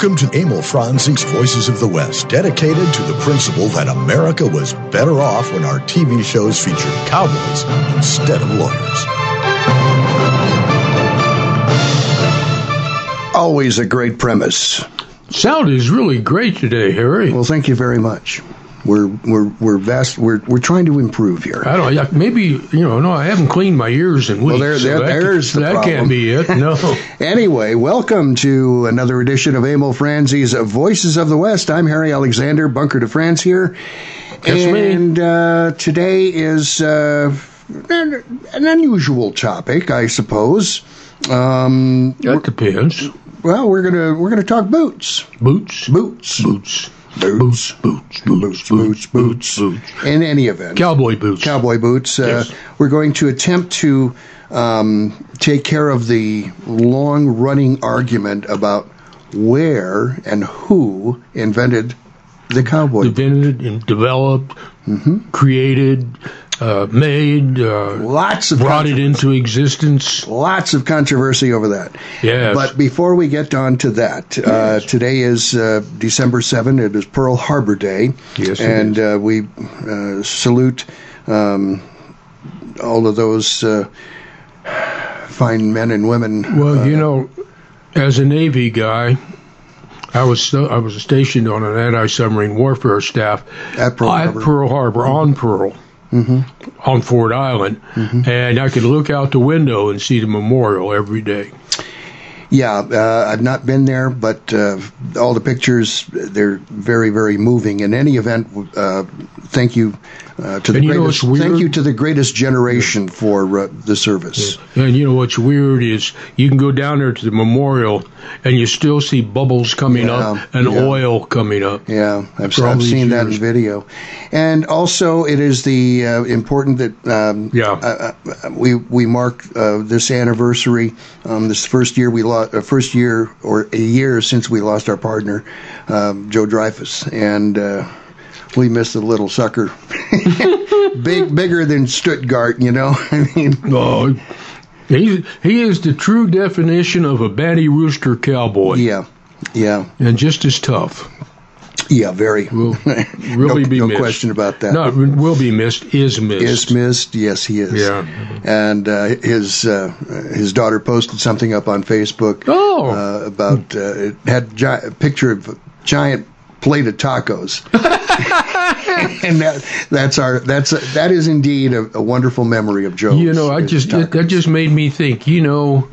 Welcome to Emil Franzi's Voices of the West, dedicated to the principle that America was better off when our TV shows featured cowboys instead of lawyers. Always a great premise. Sound is really great today, Harry. Well, thank you very much. We're we're we're vast. We're we're trying to improve here. I don't. yeah, Maybe you know. No, I haven't cleaned my ears in weeks. Well, there- there- that, there's the that problem. can't be it. No. Anyway, welcome to another edition of Emil Franzi's Voices of the West. I'm Harry Alexander, Bunker de France here, That's me. and uh, today is uh, an, an unusual topic, I suppose. Um, that depends. well, we're gonna we're gonna talk boots, Boots. boots, Boots. Boots, Boots. boots, boots, boots. In any event, Cowboy boots. cowboy boots. Uh. We're going to attempt to um, take care of the long running argument about where and who invented the cowboy. Invented and developed, Mm-hmm. created, uh, made, uh, Lots of brought it into existence. lots of controversy over that. Yes. But before we get on to that, uh, today is uh, December 7. It is Pearl Harbor Day. Yes, And uh, we uh, salute um, all of those uh, fine men and women. Well, you know, as a Navy guy, I was st- I was stationed on an anti-submarine warfare staff At Pearl at Harbor. Pearl Harbor on Pearl, Mm-hmm. on Ford Island, mm-hmm. and I could look out the window and see the memorial every day. Yeah, uh, I've not been there, but uh, all the pictures, they're very, very moving. In any event, uh, thank you uh, to the And you know greatest. what's weird? Thank you to the greatest generation for uh, the service. And you know what's weird is you can go down there to the memorial and you still see bubbles coming Yeah, up and yeah. oil coming up. Yeah, I've, I've seen that in video, and also it is the uh, important that um, Yeah. we we mark uh, this anniversary. Um, this first year we lost, uh, first year or a year since we lost our partner, um, Joe Dreyfus, and uh, we missed the little sucker. Big, bigger than Stuttgart, you know. I mean, Oh, he he is the true definition of a banty rooster cowboy, yeah, yeah, and just as tough. Yeah. Very. Will really no, be no missed. question about that. Not will be missed. Is missed. is missed. Yes, he is. Yeah. And uh, his uh, his daughter posted something up on Facebook Oh. uh, about uh, it had gi- a picture of a giant plate of tacos. and that that's our that's that is indeed a, a wonderful memory of Joe. You know, I just that, that just made me think. You know,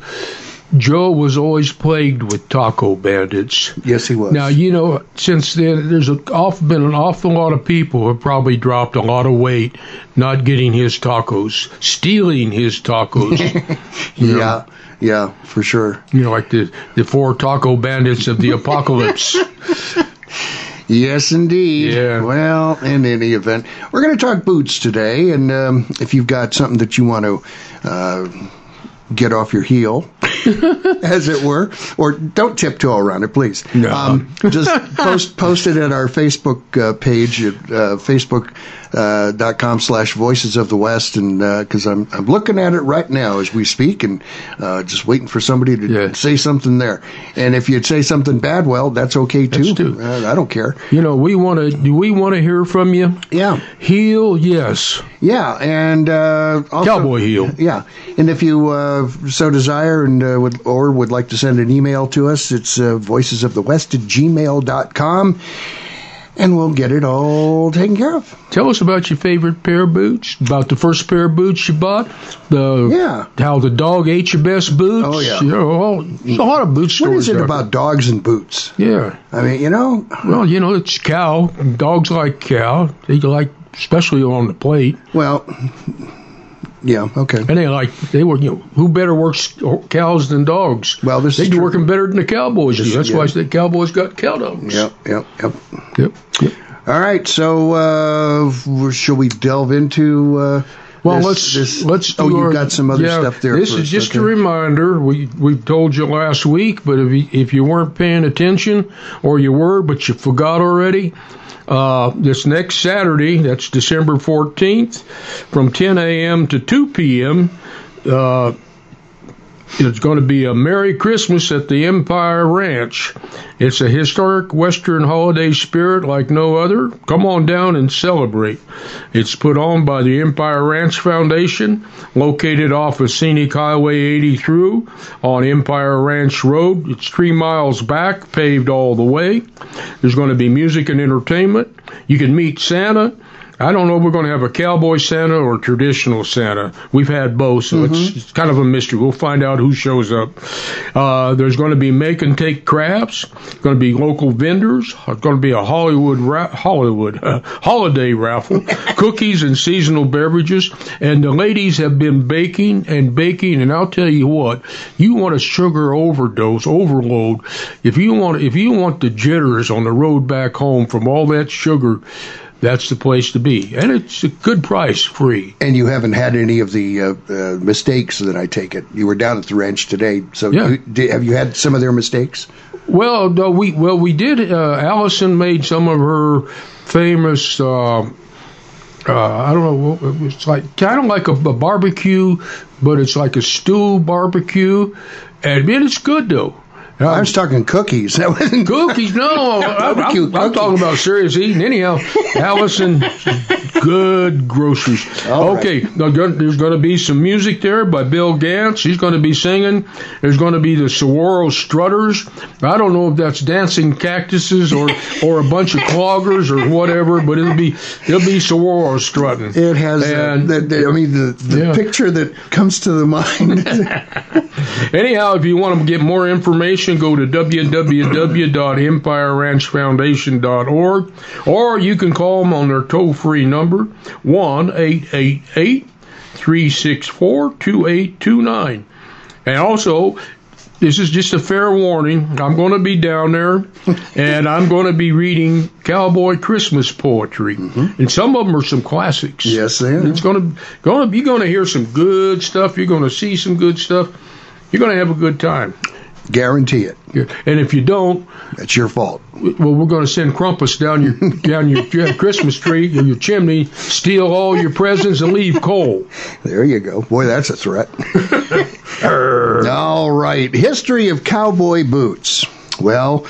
Joe was always plagued with taco bandits. yes, he was. Now you know, since then, there's a, off, been an awful lot of people who have probably dropped a lot of weight, not getting his tacos, stealing his tacos. you know, yeah, yeah, for sure. you know, like the the four taco bandits of the apocalypse. Yes, indeed. Yeah. Well, in any event, we're going to talk boots today, and um, if you've got something that you want to uh, get off your heel, as it were, or don't tiptoe around it, please. No. Um, just post post it at our Facebook uh, page at uh, facebook.com slash voices of the west and because I'm, I'm looking at it right now as we speak and uh, just waiting for somebody to Yeah. say something there and if you'd say something bad well that's okay too, That's too. Uh, I don't care You know, we want to. Do we want to hear from you? yeah Heel, yes. yeah and uh, also, Cowboy heel. yeah and if you uh, so desire and uh, would or would like to send an email to us it's uh, voices of the west at gmail.com and we'll get it all taken care of Tell us about your favorite pair of boots. About the first pair of boots you bought. The Yeah. How the dog ate your best boots. Oh, yeah. You know, all, a lot of boot stories. is it out about dogs and boots. Yeah. I mean, you know, Well, you know, it's cow. Dogs like cow. They like, especially on the plate. well, yeah, okay. And they like, they were, you know, who better works cows than dogs? Well, this They true. working better than the cowboys do. This- That's yeah. why the cowboys got cow dogs. Yep, yep, yep. Yep. yep. All right, so uh, shall we delve into? Uh, Well, this- let's this- let's. Oh, you our- got some other yeah, stuff there. This first, is just okay. a reminder. We we told you last week, but if you, if you weren't paying attention, or you were but you forgot already, uh, this next Saturday, that's December 14th, from 10 a.m. to 2 p.m. Uh, It's going to be a Merry Christmas at the Empire Ranch. It's a historic Western holiday spirit like no other. Come on down and celebrate. It's put on by the Empire Ranch Foundation, located off of Scenic Highway 80 through on Empire Ranch Road. It's three miles back, paved all the way. There's going to be music and entertainment. You can meet Santa. I don't know if we're going to have a cowboy Santa or traditional Santa. We've had both, so mm-hmm. it's, it's, kind of a mystery. We'll find out who shows up. Uh, there's going to be make and take crafts. Going to be local vendors. It's going to be a Hollywood ra- Hollywood uh, holiday raffle, cookies and seasonal beverages. And the ladies have been baking and baking. And I'll tell you what, you want a sugar overdose, overload. If you want, if you want the jitters on the road back home from all that sugar that's the place to be, and it's a good price, free. And you haven't had any of the uh, uh, mistakes that I take it. You were down at the ranch today, so yeah. you, did, have you had some of their mistakes? Well, no, we well we did. Uh, Allison made some of her famous. Uh, uh, I don't know. It's like kind of like a, a, barbecue, but it's like a stew barbecue, and man, it's good though. No, I was talking cookies. That wasn't cookies. No, I'm, I'm, I'm, talking about serious eating. Anyhow, Allison, good groceries. All okay, right. there's going to be some music there by Bill Gantz. He's going to be singing. There's going to be the Saguaro Strutters. I don't know if that's dancing cactuses or or a bunch of cloggers or whatever, but it'll be it'll be Saguaro strutting. It has. And, uh, the, I mean, the, the yeah. picture that comes to the mind. Anyhow, if you want to get more information go to www.empireranchfoundation.org or you can call them on their toll free number 1 888 364 2829. And also, this is just a fair warning. I'm going to be down there, and I'm going to be reading cowboy Christmas poetry, mm-hmm. and some of them are some classics. Yes, they are. It's going to, going to, you're going to hear some good stuff. You're going to see some good stuff. You're going to have a good time. Guarantee it. And if you don't, it's your fault. Well, we're going to send Krampus down your down your Christmas tree or your chimney, steal all your presents, and leave coal. There you go. Boy, that's a threat. all right. History of cowboy boots. Well,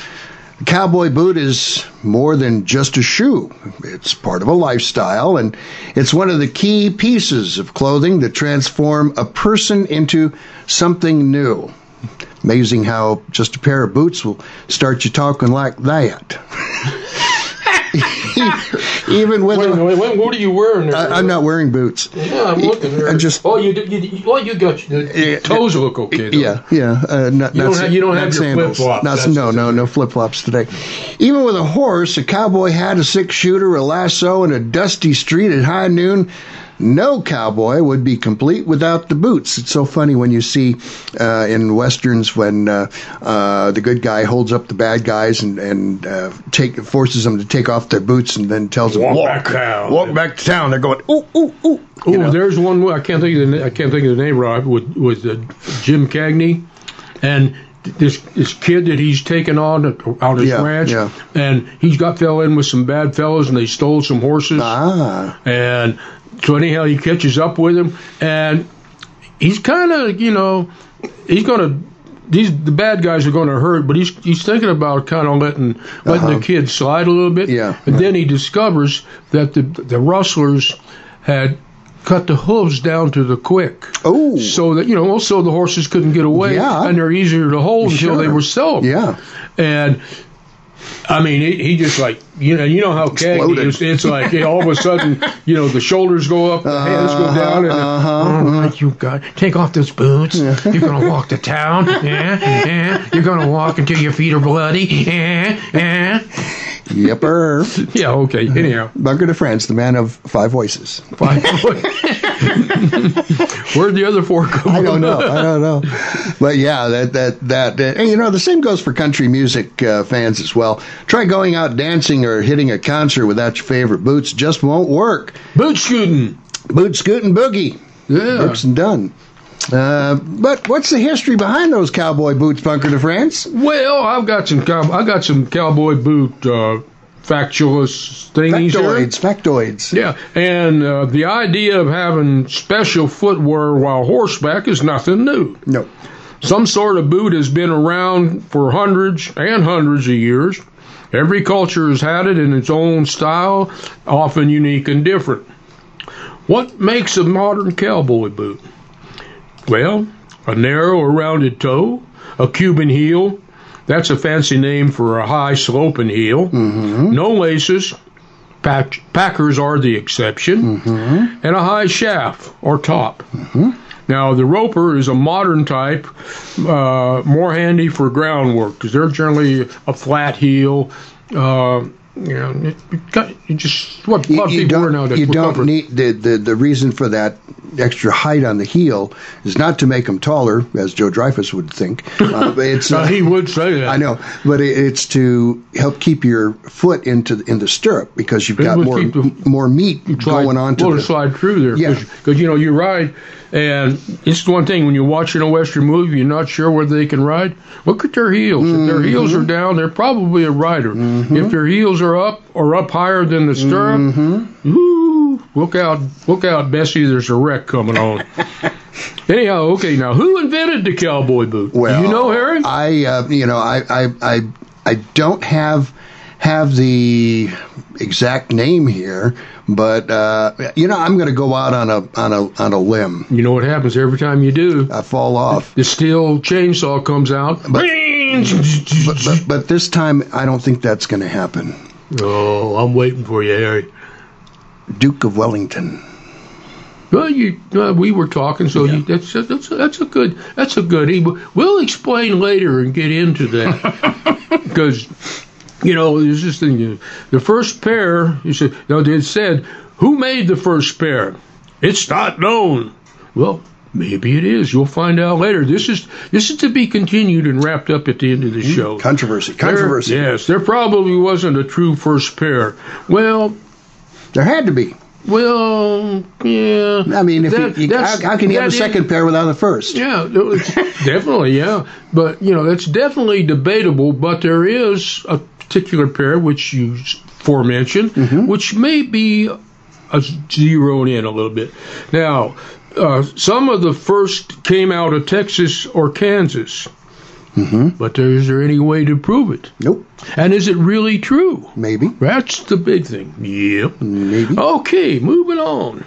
the cowboy boot is more than just a shoe. It's part of a lifestyle, and it's one of the key pieces of clothing that transform a person into something new. Amazing how just a pair of boots will start you talking like that. Even with wait, a, wait, wait, what are you wearing? There? I, am not wearing boots. Yeah, I'm looking there. I just oh, you, you, well, you got the toes look okay. Though. Yeah, yeah. Uh, not, you, not, don't have, you don't have your flip flops. No, no, no flip flops today. Even with a horse, a cowboy hat, a six shooter, a lasso, and a dusty street at high noon no cowboy would be complete without the boots. It's so funny when you see uh, in westerns when uh, uh, the good guy holds up the bad guys and and uh, take forces them to take off their boots and then tells them walk, walk back town. Walk back to town. They're going ooh ooh ooh. Oh, there's one. I can't think of the I can't think of the name. Rob with with uh, Jim Cagney and this this kid that he's taken on on his yeah, ranch, yeah. and he's got fell in with some bad fellows, and they stole some horses. Ah. And so anyhow, he catches up with him, and he's kind of, you know, he's going to. These the bad guys are going to hurt, but he's he's thinking about kind of letting letting uh-huh. the kid slide a little bit. Yeah. And then he discovers that the the rustlers had cut the hooves down to the quick. Oh. So that, you know, also the horses couldn't get away. Yeah. And they're easier to hold sure. until they were sold. Yeah. And I mean, he, he, just like you know, you know how Cagney is. It's like all of a sudden, you know, the shoulders go up, the uh, hands go down, and uh-huh, uh-huh. like you got take off those boots. You're gonna walk to town. Yeah, yeah. You're gonna walk until your feet are bloody. Yeah, yeah. Yepper. yeah. Okay. Anyhow, Bunker de France, the man of five voices. Five voices. Where'd the other four come? I don't know. I don't know. But yeah, that that that. Uh, and you know, the same goes for country music uh, fans as well. Try going out dancing or hitting a concert without your favorite boots; just won't work. Boot scooting. Boot scooting boogie. Yeah. Brooks and Dunn. Uh, but what's the history behind those cowboy boots, Bunker de France? Well, I've got some cow- I got some cowboy boot uh, factualist thingies factoids, here. Factoids. Yeah, and uh, the idea of having special footwear while horseback is nothing new. No. some sort of boot has been around for hundreds and hundreds of years. Every culture has had it in its own style, often unique and different. What makes a modern cowboy boot? Well, a narrow or rounded toe, a Cuban heel, that's a fancy name for a high sloping heel, Mm-hmm. no laces, pack, packers are the exception, Mm-hmm. and a high shaft or top. Now, the roper is a modern type, uh, more handy for groundwork because they're generally a flat heel. Uh, you know, it, it got, you just what You, you don't, you don't need the, the the reason for that extra height on the heel is not to make them taller, as Joe Dreyfus would think. Uh, it's Uh, he would say that. I know, but it, it's to help keep your foot into the, in the stirrup because you've got more the- more meat slide, going on to the. slide through there. Yeah. Because, you know, you ride, and it's the one thing when you're watching a Western movie, you're not sure whether they can ride. Look at their heels. If their heels Mm-hmm. are down, they're probably a rider. If their heels are up or up higher than the stirrup, Mm-hmm. look out, look out, Bessie, there's a wreck coming on. Anyhow, okay, now who invented the cowboy boot? Well, Do you know, Harry? I, uh, you know, I, I, I, I don't have have the exact name here, but uh, you know, I'm going to go out on a on a on a limb. you know what happens every time you do? I fall off, The steel chainsaw comes out. but but, but this time I don't think that's going to happen. oh, I'm waiting for you, Harry. Duke of Wellington. Well, you, uh, we were talking, so you, that's that's that's a good that's a good. he- We'll explain later and get into that because you know there's this thing. The first pair, you said, no, they said who made the first pair. It's not known. Well, maybe it is. You'll find out later. This is this is to be continued and wrapped up at the end of the hmm. show. Controversy. There- Controversy. yes, there probably wasn't a true first pair. Well, There had to be. well, yeah. I mean, if That- you, you, how, how can you have a that is- second pair without a first? Yeah, definitely, yeah. But you know, that's definitely debatable. But there is a particular pair which you forementioned, Mm-hmm. which may be a zeroed in a little bit. Now, uh, some of the first came out of Texas or Kansas. Mm-hmm. But there, is there any way to prove it? Nope. And is it really true? Maybe. That's the big thing. Yep. Maybe. Okay, moving on.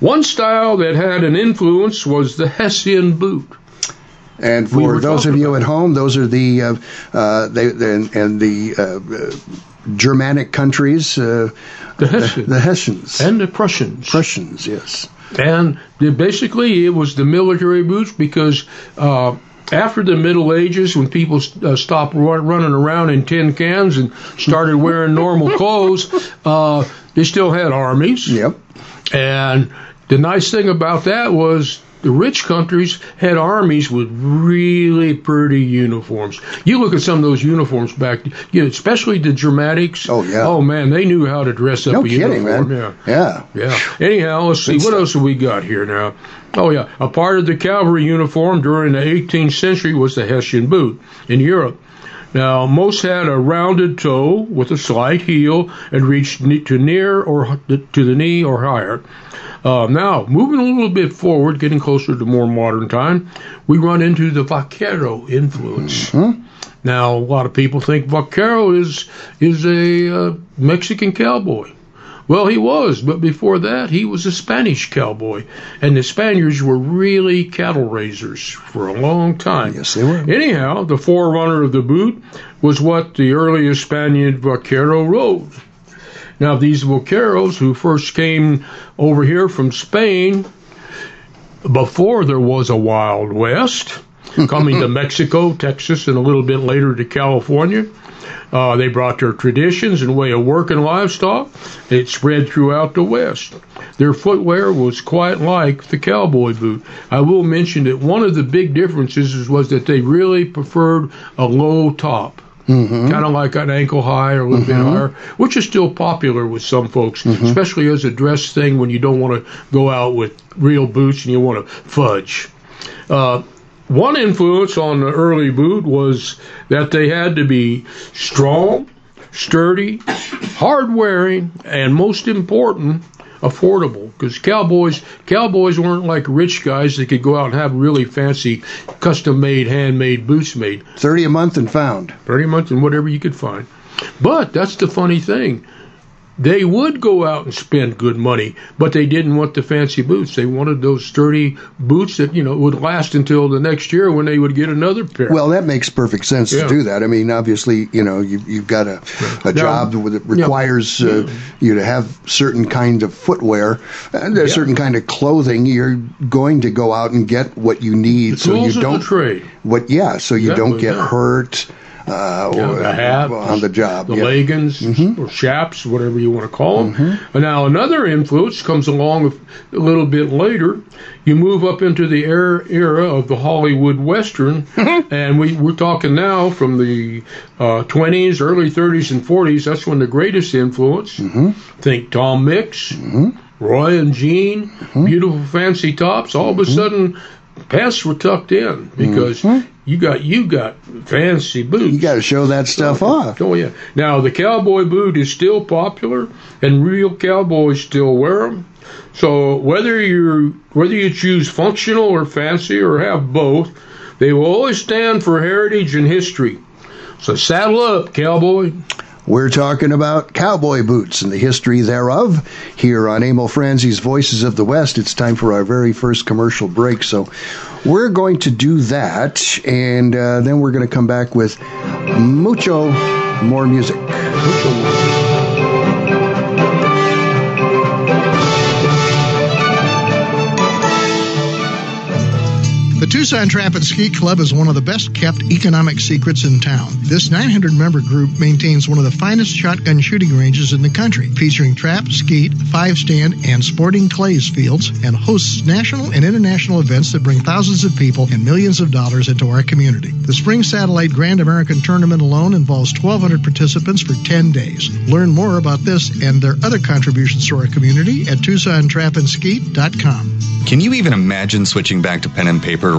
One style that had an influence was the Hessian boot. And for were those of you at home, those are the uh, uh, they, they and the uh, uh, Germanic countries, uh, The Hessians. the Hessians, and the Prussians. Prussians. Yes. And the, basically, it was the military boots because uh, after the Middle Ages, when people uh, stopped run, running around in tin cans and started wearing normal clothes, uh, they still had armies. Yep. And the nice thing about that was the rich countries had armies with really pretty uniforms. You look at some of those uniforms back, you know, especially the Germanics. Oh, yeah. Oh man, they knew how to dress up No a kidding, uniform. man. Yeah. Yeah. Yeah. Anyhow, let's see. What stuff. else have we got here now? Oh, yeah. A part of the cavalry uniform during the 18th century was the Hessian boot in Europe. Now, most had a rounded toe with a slight heel and reached to near or to the knee or higher. Uh, now, moving a little bit forward, getting closer to more modern time, we run into the vaquero influence. Now, a lot of people think vaquero is is a uh, Mexican cowboy. Well, he was, but before that, he was a Spanish cowboy, and the Spaniards were really cattle raisers for a long time. Yes, they were. Anyhow, the forerunner of the boot was what the earliest Spaniard vaquero rode. Now, these vaqueros who first came over here from Spain before there was a Wild West, coming to Mexico, Texas, and a little bit later to California. Uh, they brought their traditions and way of working livestock. It spread throughout the West. Their footwear was quite like the cowboy boot. I will mention that one of the big differences was that they really preferred a low top. Mm-hmm. Kind of like an ankle high or a little bit mm-hmm. higher, which is still popular with some folks, mm-hmm. especially as a dress thing when you don't want to go out with real boots and you want to fudge. Uh, one influence on the early boot was that they had to be strong, sturdy, hard wearing, and most important, affordable because cowboys cowboys weren't like rich guys that could go out and have really fancy custom made handmade boots made Thirty a month and found. pretty much and whatever you could find. But that's the funny thing they would go out and spend good money but they didn't want the fancy boots they wanted those sturdy boots that you know would last until the next year when they would get another pair Well, that makes perfect sense Yeah. to do that. I mean, obviously, you know, you, you've got a, a Now- job that requires uh, you to have certain kind of footwear and a Yeah. certain kind of clothing. You're going to go out and get what you need, the so you don't trade what. Yeah, so you don't get yeah. hurt uh, or, the hat, on the job. the yeah. Mm-hmm. or chaps, whatever you want to call them. And now another influence comes along a little bit later. You move up into the era, of the Hollywood Western, and we, we're talking now from the uh, 20s, early 30s, and 40s. That's when the greatest influence. Mm-hmm. Think Tom Mix, Roy and Gene, beautiful fancy tops. All Mm-hmm. of a sudden, pants were tucked in because you got you got fancy boots. You got to show that oh, stuff oh, off. Oh yeah. Now the cowboy boot is still popular, and real cowboys still wear them. So whether you whether you choose functional or fancy or have both, they will always stand for heritage and history. So saddle up, cowboy. We're talking about cowboy boots and the history thereof here on Emil Franzi's Voices of the West. It's time for our very first commercial break, so we're going to do that, and uh, then we're going to come back with mucho more music. Tucson Trap and Skeet Club is one of the best kept economic secrets in town. This 900 member group maintains one of the finest shotgun shooting ranges in the country, featuring trap, skeet, five stand, and sporting clays fields, and hosts national and international events that bring thousands of people and millions of dollars into our community. The Spring Satellite Grand American Tournament alone involves 1,200 participants for 10 days. Learn more about this and their other contributions to our community at TucsonTrapandSkeet.com. Can you even imagine switching back to pen and paper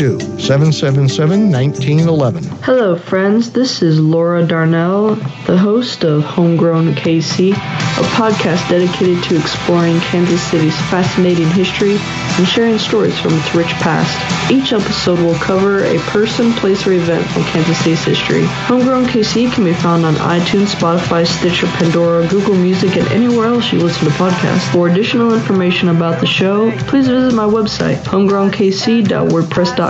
777-1911. Hello, friends. This is Laura Darnell, the host of Homegrown KC, a podcast dedicated to exploring Kansas City's fascinating history and sharing stories from its rich past. Each episode will cover a person, place, or event from Kansas City's history. Homegrown KC can be found on iTunes, Spotify, Stitcher, Pandora, Google Music, and anywhere else you listen to podcasts. For additional information about the show, please visit my website, homegrownkc.wordpress.com.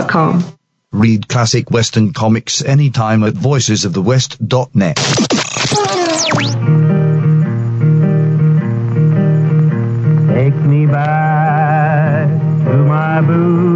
Read classic Western comics anytime at voicesofthewest.net. Take me back to my boots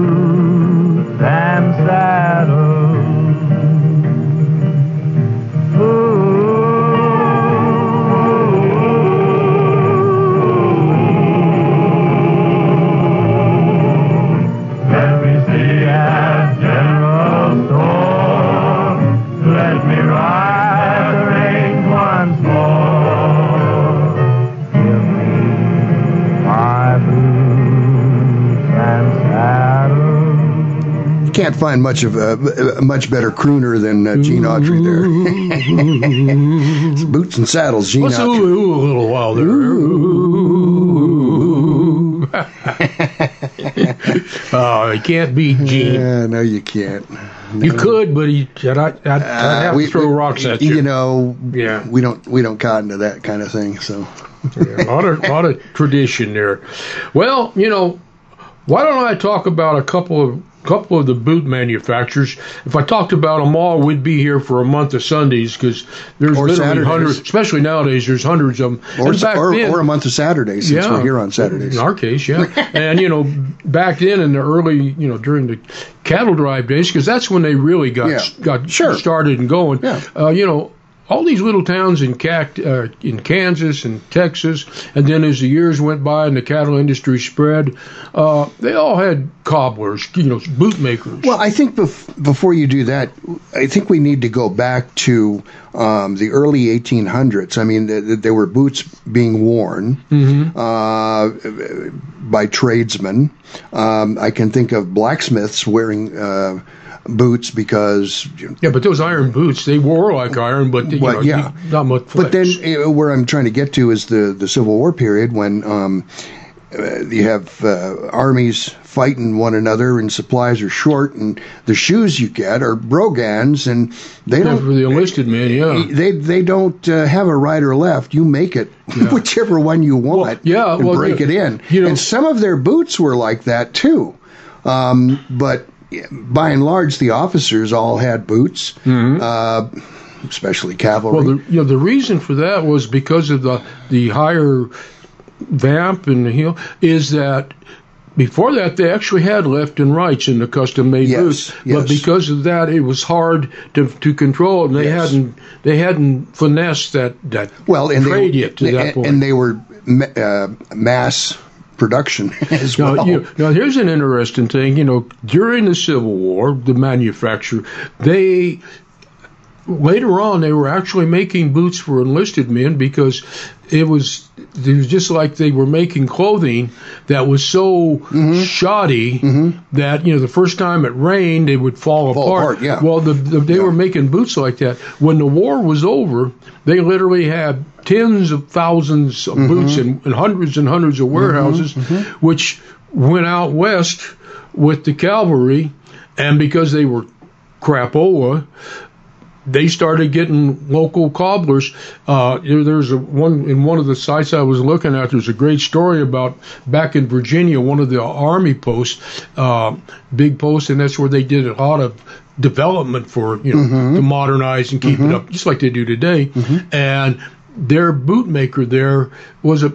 can't find much of a, a much better crooner than uh, Gene Autry there. Boots and saddles, Gene Let's Autry. ooh, ooh a little while there. Ooh. oh, you can't beat Gene. Yeah, no, you can't. You could, but he, I'd, I'd, I'd have to throw rocks at you. You know, Yeah. we don't we don't cotton to that kind of thing. So Yeah, a lot of lot of tradition there. Well, you know, Why don't I talk about a couple of couple of the boot manufacturers? If I talked about them all, we'd be here for a month of Sundays because there's Or literally Saturdays. hundreds, especially nowadays. There's hundreds of them. Or, back or, then- or a month of Saturdays since we're here on Saturdays. in our case, yeah. and you know, back then in the early, you know, during the cattle drive days, because that's when they really got Yeah. got Sure. started and going. Yeah. Uh, you know, all these little towns in Cac- uh, in Kansas and Texas, and then as the years went by and the cattle industry spread, uh, they all had cobblers, you know, boot makers. Well, I think bef- before you do that, I think we need to go back to um, the early 1800s. I mean, th- th- there were boots being worn uh, by tradesmen. Um, I can think of blacksmiths wearing uh, boots because yeah, but those iron boots, they wore like iron, but you Well, know, yeah. not much. But then, flex. uh, where I'm trying to get to is the, the Civil War period when um, uh, you have uh, armies fighting one another and supplies are short, and the shoes you get are brogans, and they Yeah, don't. for the enlisted men, yeah. They they don't uh, have a right or left. You make it whichever one you want. yeah, and well, break yeah, it in. you know- and some of their boots were like that too. Um, but by and large, the officers all had boots, uh, especially cavalry. Mm-hmm. Well, the, you know, the reason for that was because of the the higher vamp and the heel is that before that they actually had left and rights in the custom made Yes, boots, yes. but because of that it was hard to to control, and they Yes. hadn't they hadn't finessed that that well, and trade they, yet to that and, point. and they were uh, mass production as Now, well. you, now, here's an interesting thing. You know, during the Civil War, the manufacturer, they later on they were actually making boots for enlisted men because it was it was just like they were making clothing that was so Mm-hmm. shoddy that you know the first time it rained they would fall, Fall apart, yeah. Well, the, the, they were making boots like that. When the war was over, they literally had tens of thousands of Mm-hmm. boots and, and hundreds and hundreds of warehouses, which went out west with the cavalry, and because they were crapola, they started getting local cobblers. Uh, there's a one in one of the sites I was looking at. There's a great story about back in Virginia, one of the army posts, uh, big post, and that's where they did a lot of development for you know to modernize and keep it up, just like they do today. And their bootmaker there was a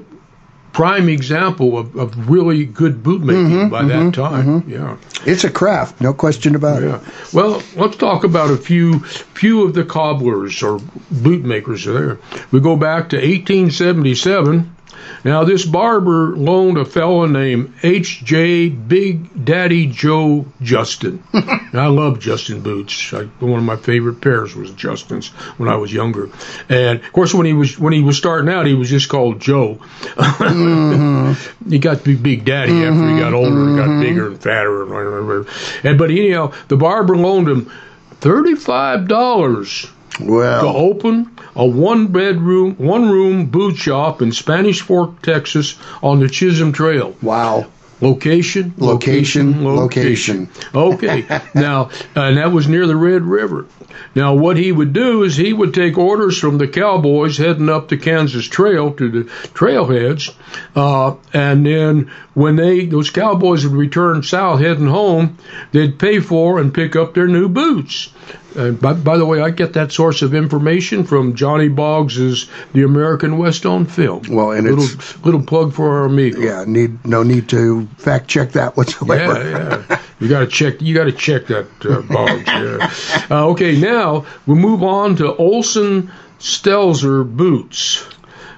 prime example of, of really good bootmaking mm-hmm, by that mm-hmm, time. Mm-hmm. Yeah. it's a craft, no question about Yeah. it. Well, let's talk about a few few of the cobblers or bootmakers there. We go back to 1877. Now, this barber loaned a fellow named H.J. Big Daddy Joe Justin. I love Justin boots. I, one of my favorite pairs was Justin's when I was younger. And of course, when he was when he was starting out, he was just called Joe. Mm-hmm. he got to be Big Daddy after he got mm-hmm. older and got mm-hmm. bigger and fatter and whatever. And but anyhow, the barber loaned him thirty-five dollars to open a one bedroom, one room boot shop in Spanish Fort, Texas, on the Chisholm Trail. wow. Location, Location, location. Okay. now, and that was near the Red River. Now, what he would do is he would take orders from the cowboys heading up the Kansas Trail to the trailheads, uh, and then when they those cowboys would return south heading home, they'd pay for and pick up their new boots. And by, by the way, I get that source of information from Johnny Boggs's The American West on Film. Well, and little it's- little plug for our amigo. Yeah, need no need to fact check that whatsoever. Yeah, yeah. You got to check. You got to check that uh, Boggs. Yeah. Uh, okay, now we move on to Olsen Stelzer boots.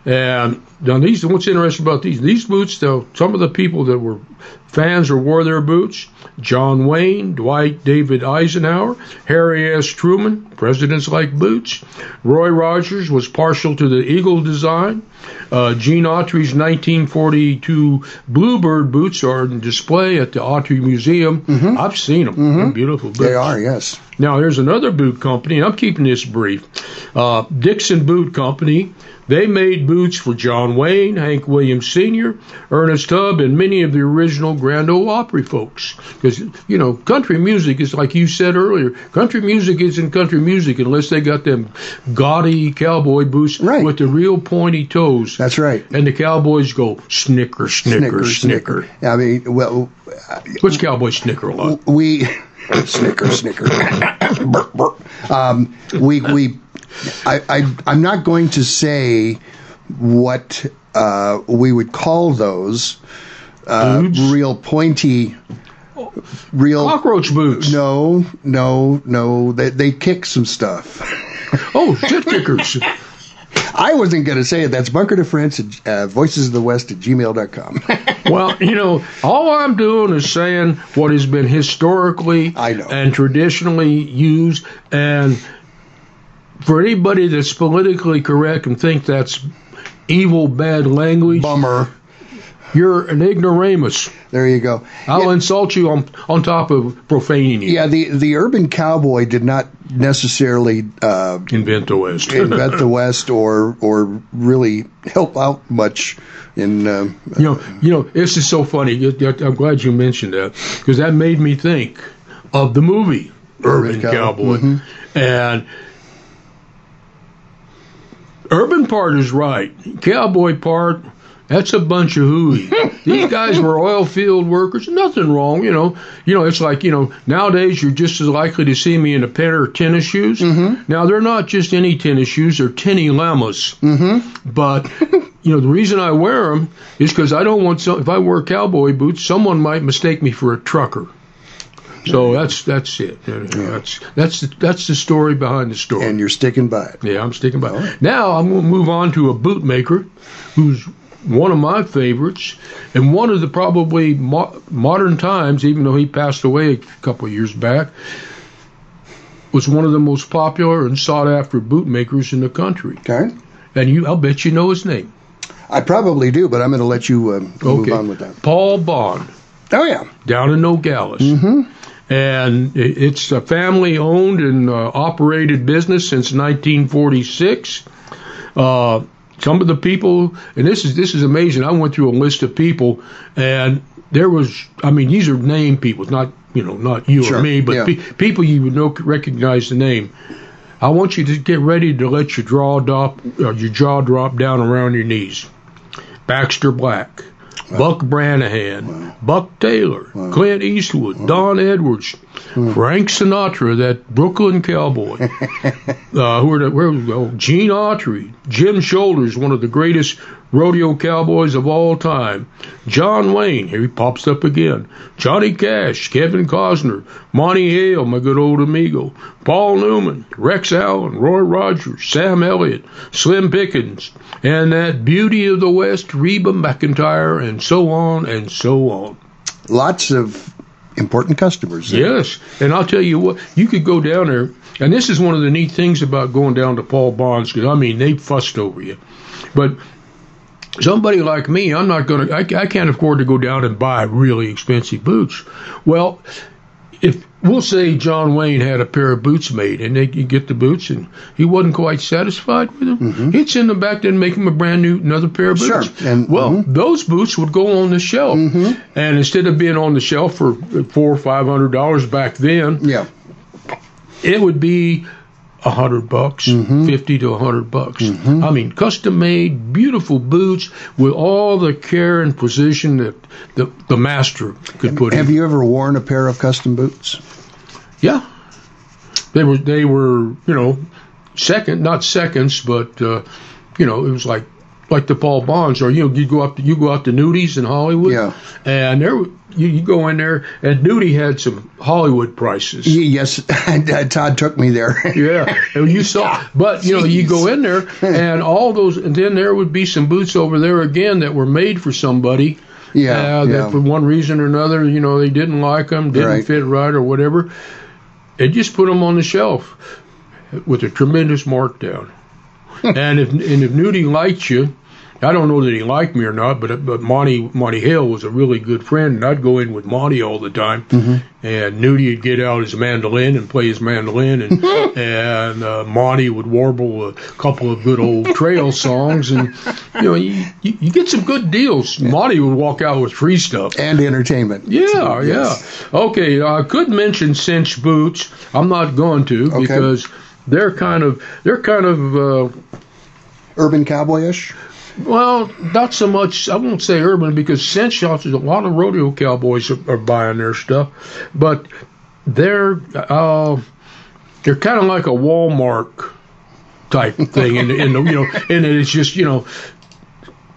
And now these, what's interesting about these? These boots, though, some of the people that were fans or wore their boots: John Wayne, Dwight David Eisenhower, Harry S. Truman. Presidents like boots. Roy Rogers was partial to the eagle design. Uh, Gene Autry's 1942 Bluebird boots are in display at the Autry Museum. I've seen them. They're beautiful boots. They are, yes. Now, there's another boot company, and I'm keeping this brief. Uh, Dixon Boot Company. They made boots for John Wayne, Hank Williams Sr., Ernest Tubb, and many of the original Grand Ole Opry folks. because you know country music is like you said earlier. Country music isn't country music unless they got them gaudy cowboy boots Right. with the real pointy toes. That's right. And the cowboys go snicker, snicker, snicker. I mean, well, What's cowboy snicker a lot? we snicker snicker burp, burp. Um, we we I, I I'm not going to say what uh, we would call those uh, real pointy real Cockroach boots. no no no they they kick some stuff Oh, shit kickers. I wasn't going to say it that's bunker to friends at uh, voices of the west at gmail.com Well, you know, all I'm doing is saying what has been historically I know. and traditionally used, and for anybody that's politically correct and think that's evil, bad language, bummer you're an ignoramus. there you go I'll Yeah. insult you on on top of profaning you. Yeah, the the urban cowboy did not necessarily uh, Invent the West. invent the West or or really help out much in. Um, You know, you know, this is so funny. I'm glad you mentioned that because that made me think of the movie Urban Urban Cow- Cowboy, Mm-hmm. and Urban part is right. Cowboy part, that's a bunch of hooey. These guys were oil field workers. Nothing wrong, you know. You know, it's like you know nowadays you're just as likely to see me in a pair of tennis shoes. Mm-hmm. Now they're not just any tennis shoes; they're Tony Lamas. Mm-hmm. But you know the reason I wear them is because I don't want some. If I wear cowboy boots, someone might mistake me for a trucker. So that's that's it. That's that's the, that's the story behind the story. and you're sticking by it. Yeah, I'm sticking by it. Now I'm going to move on to a bootmaker who's one of my favorites and one of the probably mo- modern times, even though he passed away a couple of years back, was one of the most popular and sought after bootmakers in the country. Okay, And you, I'll bet you know his name. I probably do, but I'm going to let you uh, move Okay. on with that. Paul Bond. Oh yeah, down in Nogales. Mm-hmm. And it's a family owned and uh, operated business since 1946. Uh, some of the people, and this is this is amazing. I went through a list of people, and there was, I mean, these are named people, not you know, not you Sure, or me, but yeah. pe- people you would know recognize the name. I want you to get ready to let your jaw drop, uh, your jaw drop down around your knees. Baxter Black, Buck Brannaman, Buck Taylor, Clint Eastwood, Don Edwards, Frank Sinatra, that Brooklyn cowboy. uh, who are the, where we go? Gene Autry, Jim Shoulders, one of the greatest rodeo cowboys of all time. John Wayne, here he pops up again. Johnny Cash, Kevin Costner, Monte Hale, my good old amigo. Paul Newman, Rex Allen, Roy Rogers, Sam Elliott, Slim Pickens, and that beauty of the West, Reba McEntire, and so on and so on. lots of important customers. there. Yes, and I'll tell you what, you could go down there, and this is one of the neat things about going down to Paul Bonds, because I mean they fussed over you, but somebody like me, I'm not going to, I, I can't afford to go down and buy really expensive boots. Well, if we'll say John Wayne had a pair of boots made, and they you get the boots, and he wasn't quite satisfied with them, he'd send them back then and make him a brand new another pair of boots. Sure, and- well, mhm. those boots would go on the shelf, and instead of being on the shelf for four or five hundred dollars back then, Yeah, it would be a hundred bucks, Mm-hmm. fifty to a hundred bucks. I mean, custom made, beautiful boots with all the care and precision that the the master could put in. have in. you ever worn a pair of custom boots? Yeah, they were they were you know second, not seconds, but uh, you know it was like like the Paul Bonds or you know you go up to, you go out to Nudies in Hollywood, Yeah. and there you, you go in there and Nudie had some Hollywood prices. Yes, Todd took me there. Yeah, and you saw, but you know, you go in there, and all those, and then there would be some boots over there again that were made for somebody. Yeah, uh, yeah. that for one reason or another, you know, they didn't like them, didn't Right. fit right, or whatever. They just put them on the shelf with a tremendous markdown. and if and if Nudie liked you, I don't know that he liked me or not, but but Monte Monte Hale was a really good friend, and I'd go in with Monte all the time. And Nudie would get out his mandolin and play his mandolin, and and uh, Monte would warble a couple of good old trail songs, and you know you, you, you get some good deals. Monte would walk out with free stuff. And entertainment. Yeah, Yes. yeah. Okay, I could mention cinch boots. I'm not going to Okay. because they're kind of they're kind of uh, Urban cowboyish. Well, not so much. I won't say urban because cinch shops. Is a lot of rodeo cowboys are, are buying their stuff, but they're uh, they're kind of like a Walmart type thing, and and you know, and it's just you know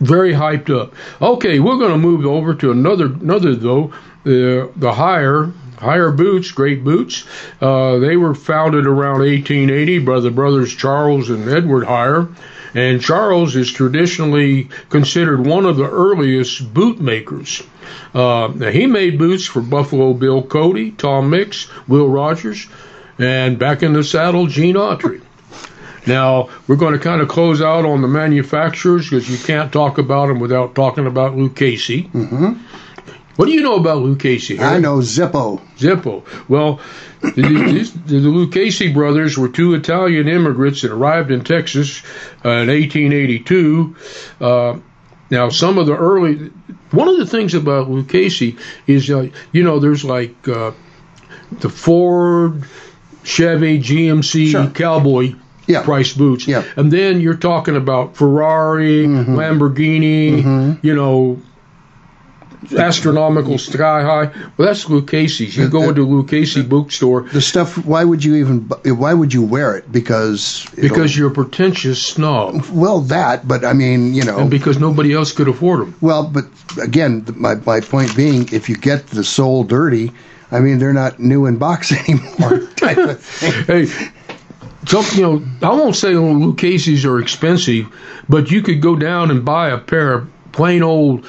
very hyped up. Okay, we're going to move over to another another though the the higher Hyer boots, great boots. Uh, they were founded around 1880 by the brothers Charles and Edward Hyer. And Charles is traditionally considered one of the earliest boot makers. Uh, he made boots for Buffalo Bill Cody, Tom Mix, Will Rogers, and back in the saddle, Gene Autry. Now, we're going to kind of close out on the manufacturers because you can't talk about them without talking about Casey. Mm-hmm. What do you know about Casey? I know Zippo. Zippo. Well, the, the, Lucchese brothers were two Italian immigrants that arrived in Texas uh, in 1882. Uh, now, some of the early, one of the things about Lucchese is, uh, you know, there's like uh, the Ford, Chevy, GMC, Sure. Cowboy Yeah. price boots. Yeah. And then you're talking about Ferrari, Lamborghini, you know, astronomical sky high. Well, that's Lucchese's. You go into a Lucchese bookstore The stuff. Why would you even? Why would you wear it? Because because you're a pretentious snob well that. But I mean, you know. and because nobody else could afford them. well, but again, my my point being, if you get the sole dirty, I mean, they're not new in box anymore. type of thing. Hey, some you know, I won't say Lucchese's are expensive, but you could go down and buy a pair of plain old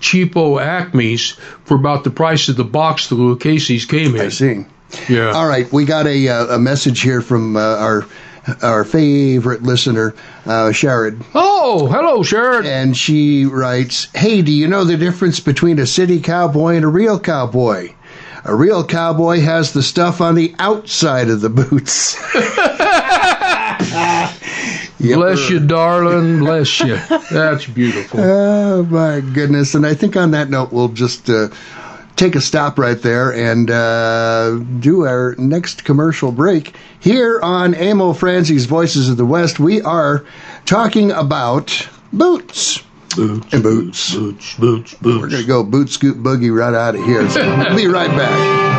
cheapo Acme's for about the price of the box the Lucchese's came in. I see. Yeah. All right, we got a uh, a message here from uh, our our favorite listener, uh, Sherrod, Oh, hello, Sharon. and she writes, "Hey, do you know the difference between a city cowboy and a real cowboy?" A real cowboy has the stuff on the outside of the boots. Yep. Bless you, darling. Bless you. That's beautiful. Oh my goodness! And I think on that note, we'll just uh, take a stop right there and uh, do our next commercial break here on Emil Franzi's Voices of the West. We are talking about boots. Boots, And boots. boots, boots, We're gonna go boot scoot boogie right out of here. So we'll be right back.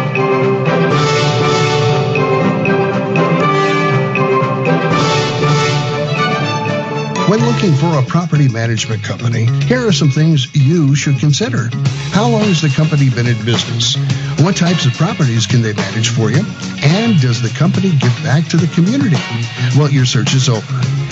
When looking for a property management company, here are some things you should consider. How long has the company been in business? What types of properties can they manage for you? And does the company give back to the community? Well, your search is over.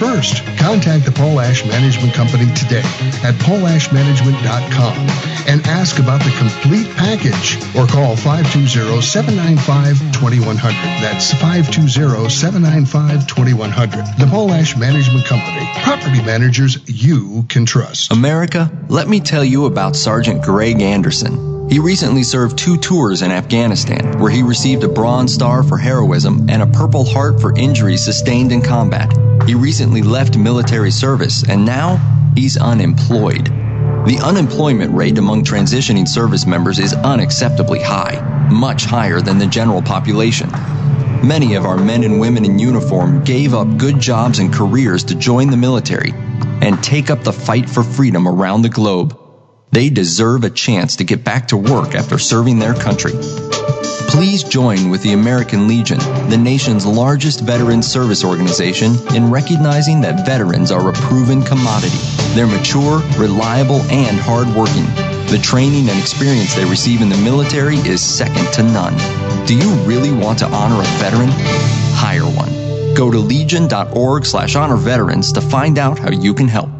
first. Contact the Polash Management Company today at polashmanagement.com and ask about the complete package or call 520-795-2100. That's 520-795-2100. The Polash Management Company. Property managers you can trust. America, let me tell you about Sergeant Greg Anderson. He recently served two tours in Afghanistan, where he received a Bronze Star for heroism and a Purple Heart for injuries sustained in combat. He recently left military service, and now he's unemployed. The unemployment rate among transitioning service members is unacceptably high, much higher than the general population. Many of our men and women in uniform gave up good jobs and careers to join the military and take up the fight for freedom around the globe. They deserve a chance to get back to work after serving their country. Please join with the American Legion, the nation's largest veteran service organization, in recognizing that veterans are a proven commodity. They're mature, reliable, and hardworking. The training and experience they receive in the military is second to none. Do you really want to honor a veteran? Hire one. Go to legion.org slash honor veterans to find out how you can help.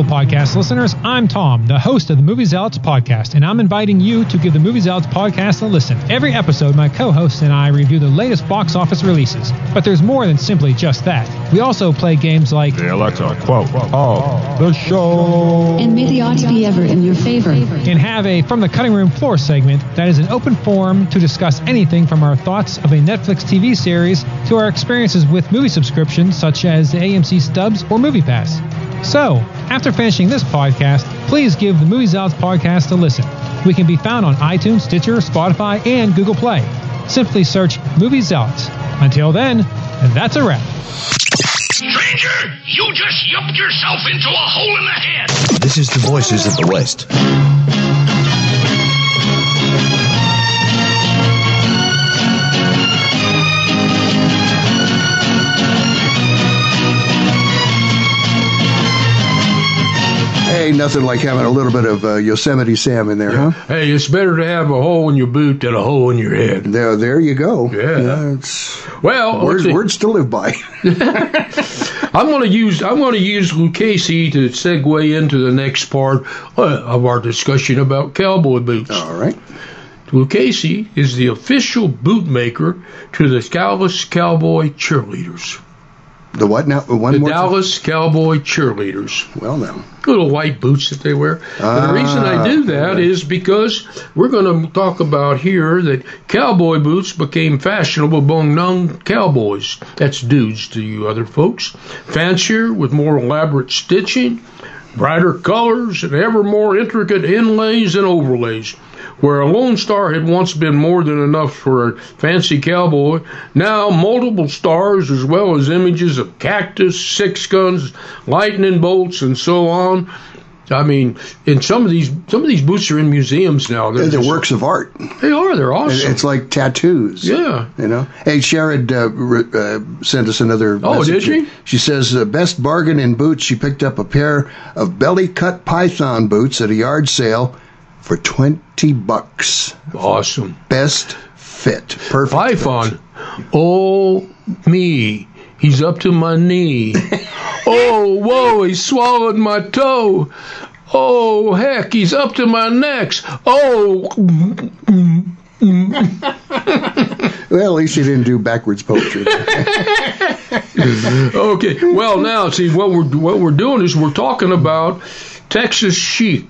Hello, podcast listeners. I'm Tom, the host of the Movie Zealots podcast, and I'm inviting you to give the Movie Zealots podcast a listen. Every episode, my co hosts and I review the latest box office releases. But there's more than simply just that. We also play games like The Alexa quote of the show. And may the odds be ever in your favor. and have a From the Cutting Room Floor segment that is an open forum to discuss anything from our thoughts of a Netflix TV series to our experiences with movie subscriptions such as the AMC Stubs or MoviePass. So, after finishing this podcast, please give the Movie Zealots podcast a listen. We can be found on iTunes, Stitcher, Spotify, and Google Play. Simply search Movie Zealots. Until then, and that's a wrap. Stranger, you just yupped yourself into a hole in the head. This is the Voices of the West. Hey, nothing like having a little bit of uh, Yosemite Sam in there, huh? Hey, it's better to have a hole in your boot than a hole in your head. There, there you go. Yeah. it's Well, words, words to live by. I'm going to use I'm going to use Lucchese to segue into the next part uh, of our discussion about cowboy boots. All right. Lucchese is the official bootmaker to the Dallas Cowboy Cheerleaders. The what now? One the more. Dallas Cowboy Cheerleaders. Well, now. Little white boots that they wear. And the reason I do that Ah, is because we're going to talk about here that cowboy boots became fashionable among young cowboys. That's dudes to you other folks. Fancier with more elaborate stitching, brighter colors, and ever more intricate inlays and overlays. Where a Lone Star had once been more than enough for a fancy cowboy, now multiple stars as well as images of cactus, six guns, lightning bolts, and so on. I mean, in some of these some of these boots are in museums now. They're, just- works of art. They are. They're awesome. It's like tattoos. Yeah. You know. Hey, Sherrod uh, re- uh, sent us another. Oh, message. did she? She says uh, best bargain in boots. She picked up a pair of belly cut python boots at a yard sale for twenty bucks. Awesome. Best fit. Perfect. Python. Oh me. He's up to my knee. oh, whoa, he swallowed my toe. Oh, heck, he's up to my necks. Oh, Well, at least he didn't do backwards poetry. okay. Well, now see what we're what we're doing is we're talking about Texas chic,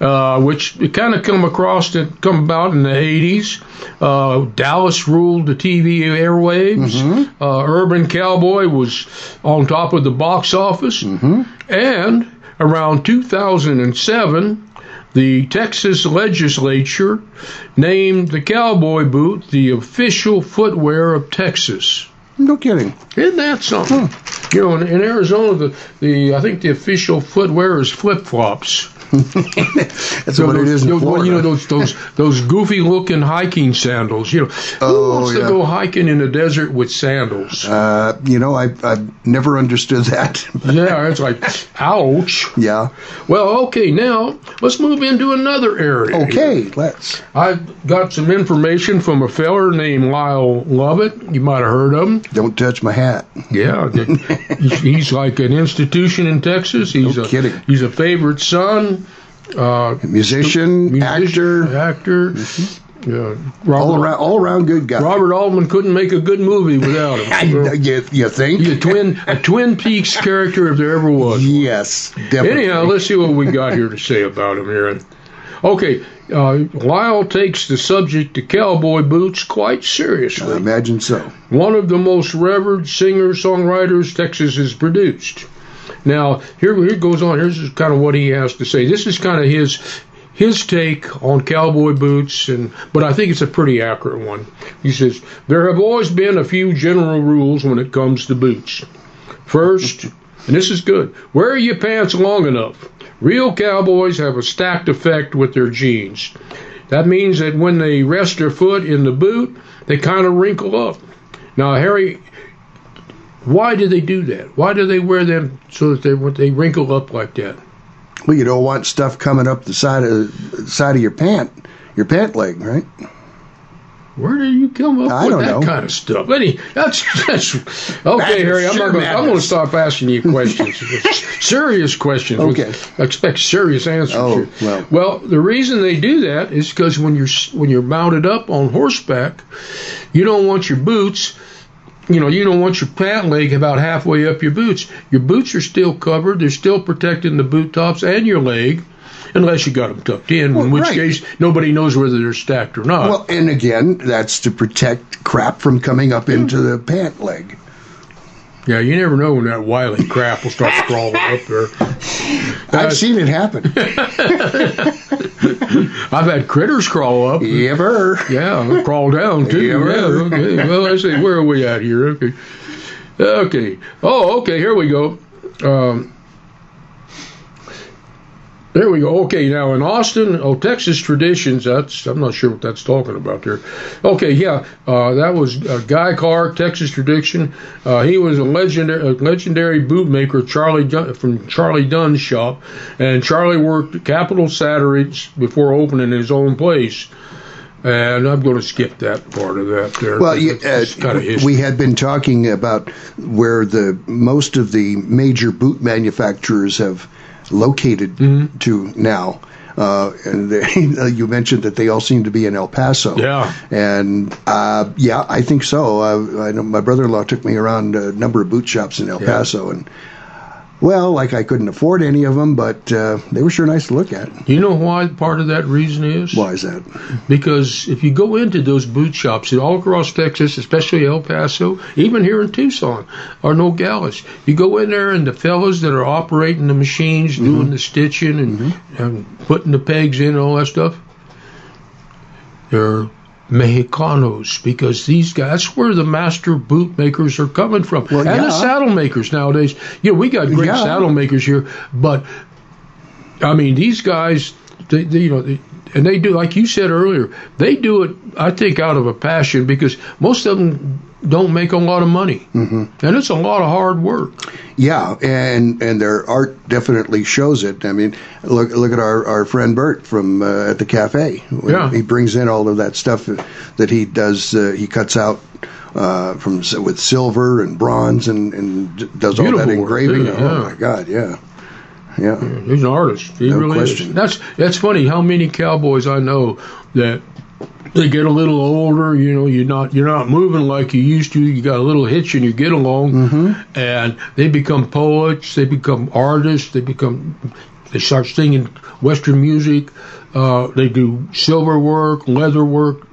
uh, which kind of come across it come about in the '80s. Uh, Dallas ruled the TV airwaves. Uh, Urban Cowboy was on top of the box office, and around 2007. The Texas legislature named the cowboy boot the official footwear of Texas. no kidding. Isn't that something? You know, in, in Arizona, the, the I think the official footwear is flip flops. That's what it those- is in those- You know those those those goofy looking hiking sandals. You know, who Oh, wants yeah. to go hiking in the desert with sandals? Uh, you know, I, I've never understood that. yeah, it's like, ouch. yeah. Well, okay, now let's move into another area. Okay, let's. I've got some information from a feller named Lyle Lovett. You might have heard of him. Don't touch my hat. Yeah, he's, he's like an institution in Texas. He's No a kidding. he's a favorite son, uh, Musician, actor, actor. Yeah, Robert, all around, all around good guy. Robert Altman couldn't make a good movie without him. I, you, you think? He's a twin a Twin Peaks character if there ever was. Yes, definitely. Anyhow, let's see what we got here to say about him here. Okay, uh, Lyle takes the subject of cowboy boots quite seriously. I imagine so. One of the most revered singer-songwriters Texas has produced. Now, here, here goes on. Here's kind of what he has to say. This is kind of his his take on cowboy boots, and but I think it's a pretty accurate one. He says there have always been a few general rules when it comes to boots. First, and this is good, wear your pants long enough. Real cowboys have a stacked effect with their jeans. That means that when they rest their foot in the boot, they kind of wrinkle up. Now, Harry, why do they do that? Why do they wear them so that they they wrinkle up like that? Well, you don't want stuff coming up the side of side of your pant, your pant leg, right? Where do you come up I with don't that know. kind of stuff? Any, that's that's okay, Madness, Harry. I'm sure not going. I'm going to stop asking you questions, serious questions. Okay. I expect serious answers. Oh, well. well, the reason they do that is because when you're when you're mounted up on horseback, you don't want your boots. You know, you don't want your pant leg about halfway up your boots. Your boots are still covered. They're still protecting the boot tops and your leg, unless you got them tucked in. Well, in which right. case, nobody knows whether they're stacked or not. Well, and again, that's to protect crap from coming up into the pant leg. Yeah, you never know when that wily crap will start crawling up there. Uh, I've seen it happen. I've had critters crawl up. Ever? Yeah, crawl down too. Yeah, Yeah, okay. Well, I say, where are we at here? Okay. Okay. Oh, okay, here we go. Um, there we go. Okay, now in Austin, oh, Texas traditions. That's I'm not sure what that's talking about there. Okay, yeah, uh, that was uh, Guy Clark, Texas tradition. Uh, he was a legendary, a legendary bootmaker, Charlie Dun- from Charlie Dunn's shop, and Charlie worked at Capitol Saddlery before opening his own place. And I'm going to skip that part of that there. Well, yeah, uh, kind of we had been talking about where the most of the major boot manufacturers have located Mm-hmm. to now. Uh, and they, you mentioned that they all seem to be in El Paso. Yeah. And uh, yeah, I think so. Uh, I know my brother-in-law took me around a number of boot shops in El Yeah. Paso, and well, like I couldn't afford any of them, but uh, they were sure nice to look at. You know why part of that reason is? Why is that? Because if you go into those boot shops all across Texas, especially El Paso, even here in Tucson or Nogales, you go in there and the fellas that are operating the machines, doing the stitching and, and putting the pegs in and all that stuff, they're Mexicanos because these guys where the master boot makers are coming from. Well, and yeah. the saddle makers nowadays. You know, we got great Yeah. saddle makers here, but I mean, these guys, they, they, you know, they, and they do, like you said earlier, they do it, I think, out of a passion because most of them don't make a lot of money. Mm-hmm. And it's a lot of hard work. Yeah, and and their art definitely shows it. I mean, look look at our, our friend Bert from uh, at the cafe. Yeah. he brings in all of that stuff that he does. Uh, he cuts out uh, from with silver and bronze and and does all that engraving. too, Oh my God, yeah, yeah. He's an artist. He No really question. is. That's that's funny. How many cowboys I know that they get a little older. You know, you're not you're not moving like you used to. You got a little hitch and you get along, Mm-hmm. and they become poets. They become artists. They become they start singing Western music. Uh, they do silver work, leather work.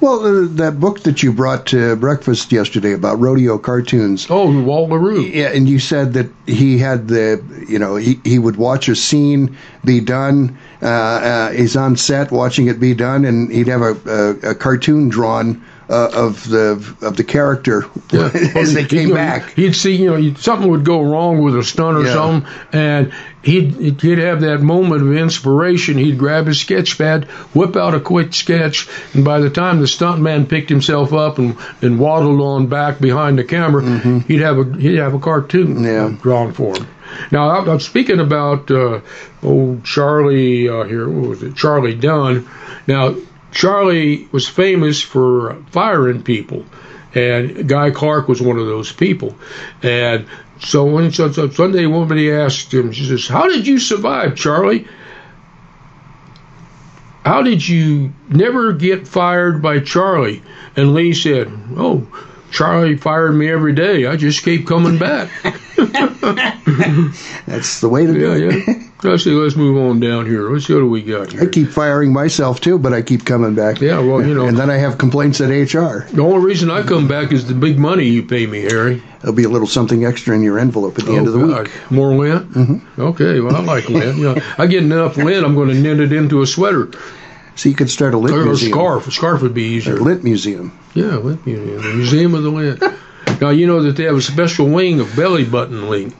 Well, uh, that book that you brought to breakfast yesterday about rodeo cartoons. Oh, Walt LaRue. Yeah, and you said that he had the, you know, he, he would watch a scene be done. Uh, uh, he's on set watching it be done, and he'd have a, a, a cartoon drawn uh, of the of the character as they came you know, back. He'd see, you know, something would go wrong with a stunt or Yeah. something, and he'd he'd have that moment of inspiration. He'd grab his sketch pad, whip out a quick sketch, and by the time the stuntman picked himself up and, and waddled on back behind the camera, he'd have a he'd have a cartoon Mm-hmm. Yeah. drawn for him. Now, I'm I'm speaking about uh, old Charlie uh, here. What was it? Charlie Dunn. Now, Charlie was famous for firing people, and Guy Clark was one of those people. And so when so, so Sunday, somebody asked him, she says, "How did you survive, Charlie? How did you never get fired by Charlie?" And Lee said, "Oh." Charlie fired me every day. I just keep coming back. That's the way to do Yeah, it. yeah. Say let's move on down here. Let's see what do we got here. I keep firing myself too, but I keep coming back. Yeah, well, you know, And then I have complaints at HR. the only reason I come back is the big money you pay me, Harry. There'll be a little something extra in your envelope at the end of the God. week. More lint? Mm-hmm. Okay, well, I like lint. You know, I get enough lint, I'm going to knit it into a sweater So you could start a lint or a scarf. A scarf would be easier. A lint museum. Yeah, lint museum. The Museum of the Lint. Now you know that they have a special wing of belly button lint.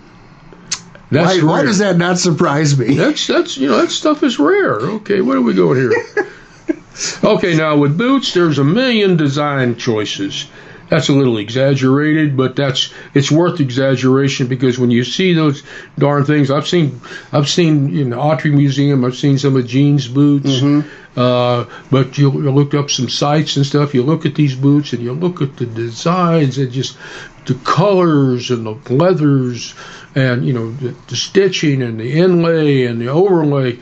That's Why, why does that not surprise me? That's that's you know that stuff is rare. Okay, where are we going here? okay, now with boots, there's a million design choices. That's a little exaggerated, but that's it's worth exaggeration because when you see those darn things, I've seen I've seen in the Autry Museum, I've seen some of Gene's boots. Uh, but you, you look up some sites and stuff. You look at these boots and you look at the designs and just the colors and the leathers and you know the, the stitching and the inlay and the overlay.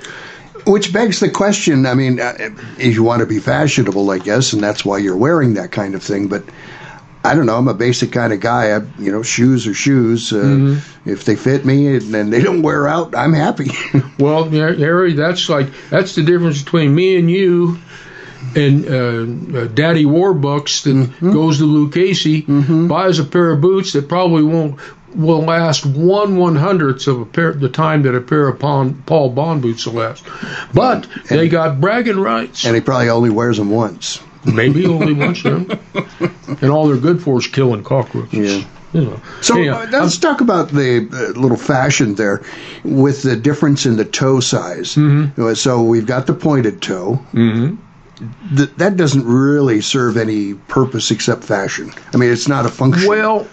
Which begs the question. I mean, uh, if you want to be fashionable, I guess, and that's why you're wearing that kind of thing. But I don't know. I'm a basic kind of guy. I, you know, shoes are shoes. Uh, Mm-hmm. If they fit me and, and they don't wear out, I'm happy. Well, Harry, that's like that's the difference between me and you and uh, uh, Daddy Warbucks that goes to Lucchese, buys a pair of boots that probably won't will last one one hundredth of a pair the time that a pair of Paul, Paul Bond boots will last. But they got bragging rights. and he probably only wears them once. Maybe only once then. And all they're good for is killing cockroaches. Yeah. You know. So Anyhow, uh, let's talk about the uh, little fashion there with the difference in the toe size. Mm-hmm. So we've got the pointed toe. Mhm. Th- that doesn't really serve any purpose except fashion. I mean, it's not a function. Well,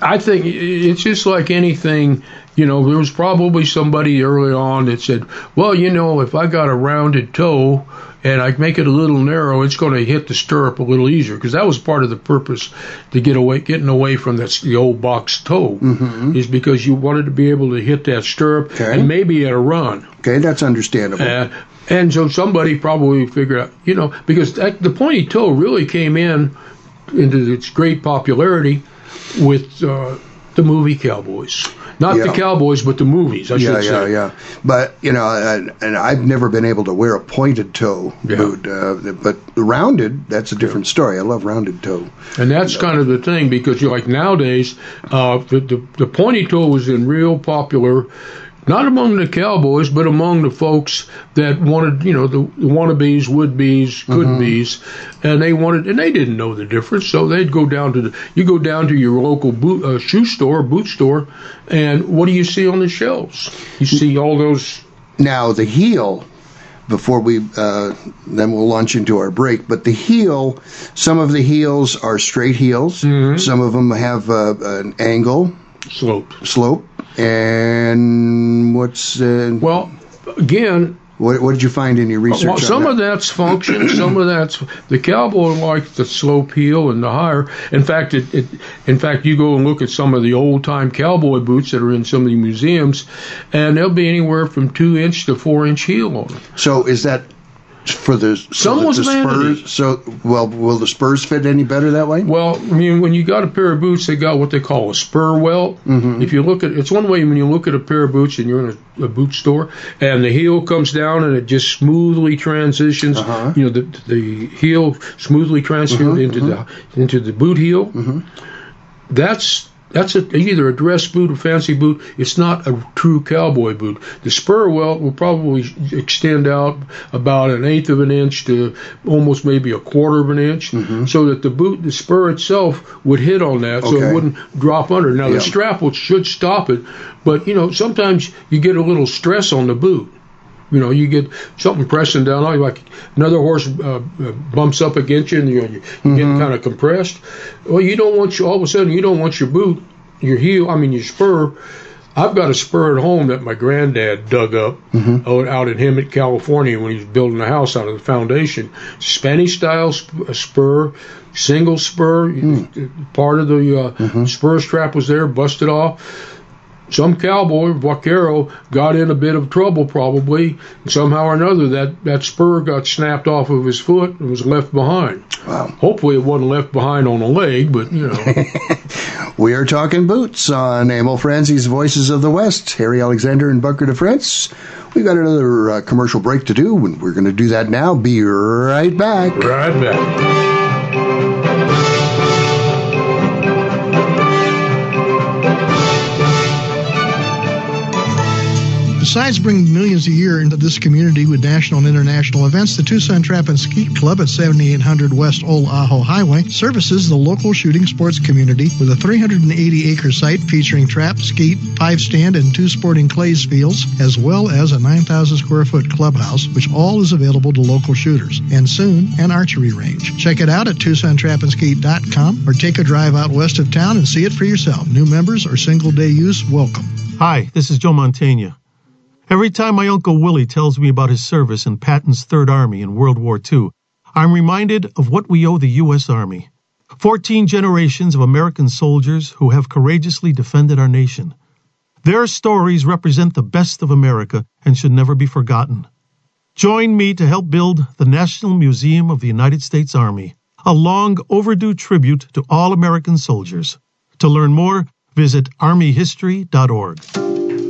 I think it's just like anything. You know, there was probably somebody early on that said, "Well, you know, if I got a rounded toe and I make it a little narrow, it's going to hit the stirrup a little easier." Because that was part of the purpose to get away, getting away from that the old box toe, is because you wanted to be able to hit that stirrup Okay. and maybe at a run. okay, that's understandable. Uh, and so somebody probably figured out, you know, because that, the pointy toe really came in into its great popularity with uh, the movie Cowboys. Not the Cowboys, but the movies, I yeah, should yeah, say. yeah. But you know, and, and I've never been able to wear a pointed toe Yeah. boot. Uh, but rounded, that's a different story. I love rounded toe. And that's kind of the thing because you like nowadays, uh, the, the the pointy toe was in real popular, not among the cowboys, but among the folks that wanted, you know, the, the wannabes, would be's, could be's, and they wanted, and they didn't know the difference, so they'd go down to the, you go down to your local boot, uh, shoe store, boot store, and what do you see on the shelves? You see all those. Now the heel. Before we, uh, then we'll launch into our break. But the heel, some of the heels are straight heels. Some of them have uh, an angle Slope. slope. And what's uh, Well, again, what, what did you find in your research? Well, some that? of that's function, some of that's the cowboy likes the slow heel and the higher. In fact, it, it in fact you go and look at some of the old time cowboy boots that are in some of the museums, and they'll be anywhere from two inch to four inch heel on them. So is that for the so Some was the vanity. Spurs? So well, will the Spurs fit any better that way? Well, I mean, when you got a pair of boots, they got what they call a spur welt. Mm-hmm. If you look at it's one way when you look at a pair of boots and you're in a, a boot store, and the heel comes down and it just smoothly transitions. Uh-huh. You know, the the heel smoothly transitions into the into the boot heel. That's that's a, either a dress boot or fancy boot. It's not a true cowboy boot. The spur welt will probably extend out about an eighth of an inch to almost maybe a quarter of an inch, mm-hmm. so that the boot, the spur itself, would hit on that, so it wouldn't drop under. Now Yeah. the strap will, should stop it, but you know sometimes you get a little stress on the boot. You know, you get something pressing down on you, like another horse uh, uh, bumps up against you, and you, you Mm-hmm. get kind of compressed. Well, you don't want you all of a sudden you don't want your boot, your heel, I mean your spur. I've got a spur at home that my granddad dug up Mm-hmm. out, in Hemet, California, when he was building a house out of the foundation. Spanish style spur, single spur. Hmm. Part of the uh, Mm-hmm. spur strap was there, busted off some cowboy vaquero got in a bit of trouble probably and somehow or another that that spur got snapped off of his foot and was left behind Wow. hopefully it wasn't left behind on a leg but you know We are talking boots on Emil Franzi's Voices of the West. Harry Alexander and Bunker DeFrance. We've got another uh, commercial break to do, and we're going to do that now. Be right back. right back Besides bringing millions a year into this community with national and international events, the Tucson Trap and Skeet Club at 7800 West Old Ajo Highway services the local shooting sports community with a 380 acre site featuring trap, skeet, five stand, and two sporting clays fields, as well as a 9,000 square foot clubhouse, which all is available to local shooters, and soon an archery range. Check it out at TucsonTrapandSkeet.com or take a drive out west of town and see it for yourself. New members or single day use welcome. Hi, this is Joe Mantegna. Every time my Uncle Willie tells me about his service in Patton's Third Army in World War II, I'm reminded of what we owe the U.S. Army. Fourteen generations of American soldiers who have courageously defended our nation. Their stories represent the best of America and should never be forgotten. Join me to help build the National Museum of the United States Army, a long overdue tribute to all American soldiers. To learn more, visit armyhistory.org.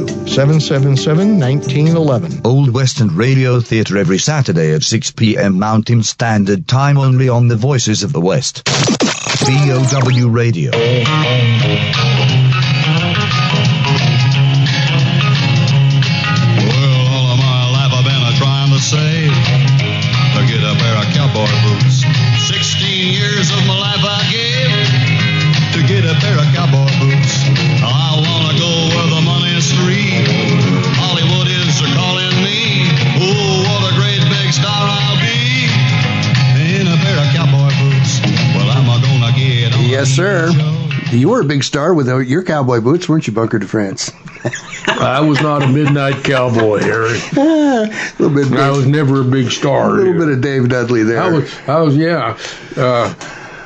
777-1911. Old Western Radio Theatre every Saturday at 6 p.m. Mountain Standard Time only on the Voices of the West. BOW Radio. Well, all of my life I've been trying to save to get a pair of cowboy boots. Sixteen years of my life I gave to get a pair of cowboy boots. Yes, sir. You were a big star with your cowboy boots, weren't you, Bunker DeFrance? I was not a midnight cowboy, Harry. a little bit. I was never a big star. A little bit of Dave Dudley there. I was, I was, yeah. Uh,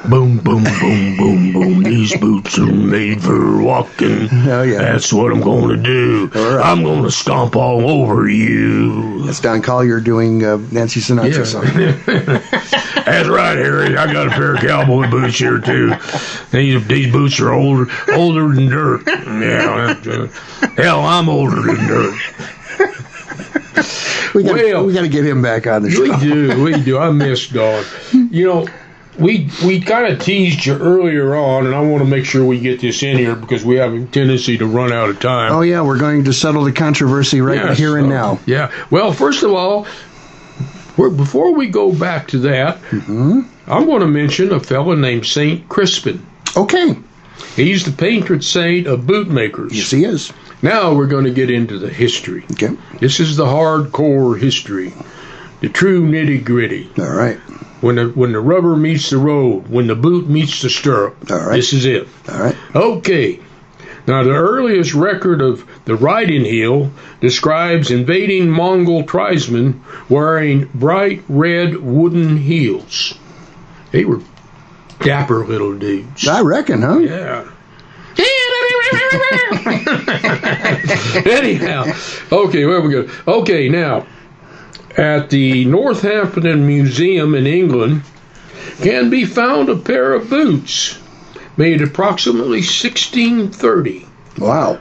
boom, boom, boom, boom, boom. These boots are made for walking. Oh, yeah. That's what I'm going to do. I'm going to stomp all over you. That's Don Collier doing uh, Nancy Sinatra song. That's right, Harry. I got a pair of cowboy boots here too. These these boots are older older than dirt. Yeah, uh, hell, I'm older than dirt. We got we got to get him back on the show. We do, we do. I miss Don. You know, we we kind of teased you earlier on, and I want to make sure we get this in here because we have a tendency to run out of time. Oh yeah, we're going to settle the controversy right Yes, here and uh, now. Yeah. Well, first of all, we're, before we go back to that, Mm-hmm. I'm going to mention a fellow named Saint Crispin. Okay. He's the patron saint of bootmakers. Yes, he is. Now we're going to get into the history. Okay. This is the hardcore history, the true nitty gritty. All right. When the when the rubber meets the road, when the boot meets the stirrup. All right. This is it. All right. Okay. Now, the earliest record of the riding heel describes invading Mongol tribesmen wearing bright red wooden heels. They were dapper little dudes. I reckon, huh? Yeah. Yeah, Anyhow, okay, where we go? Okay, now at the Northampton Museum in England can be found a pair of boots made approximately 1630. Wow.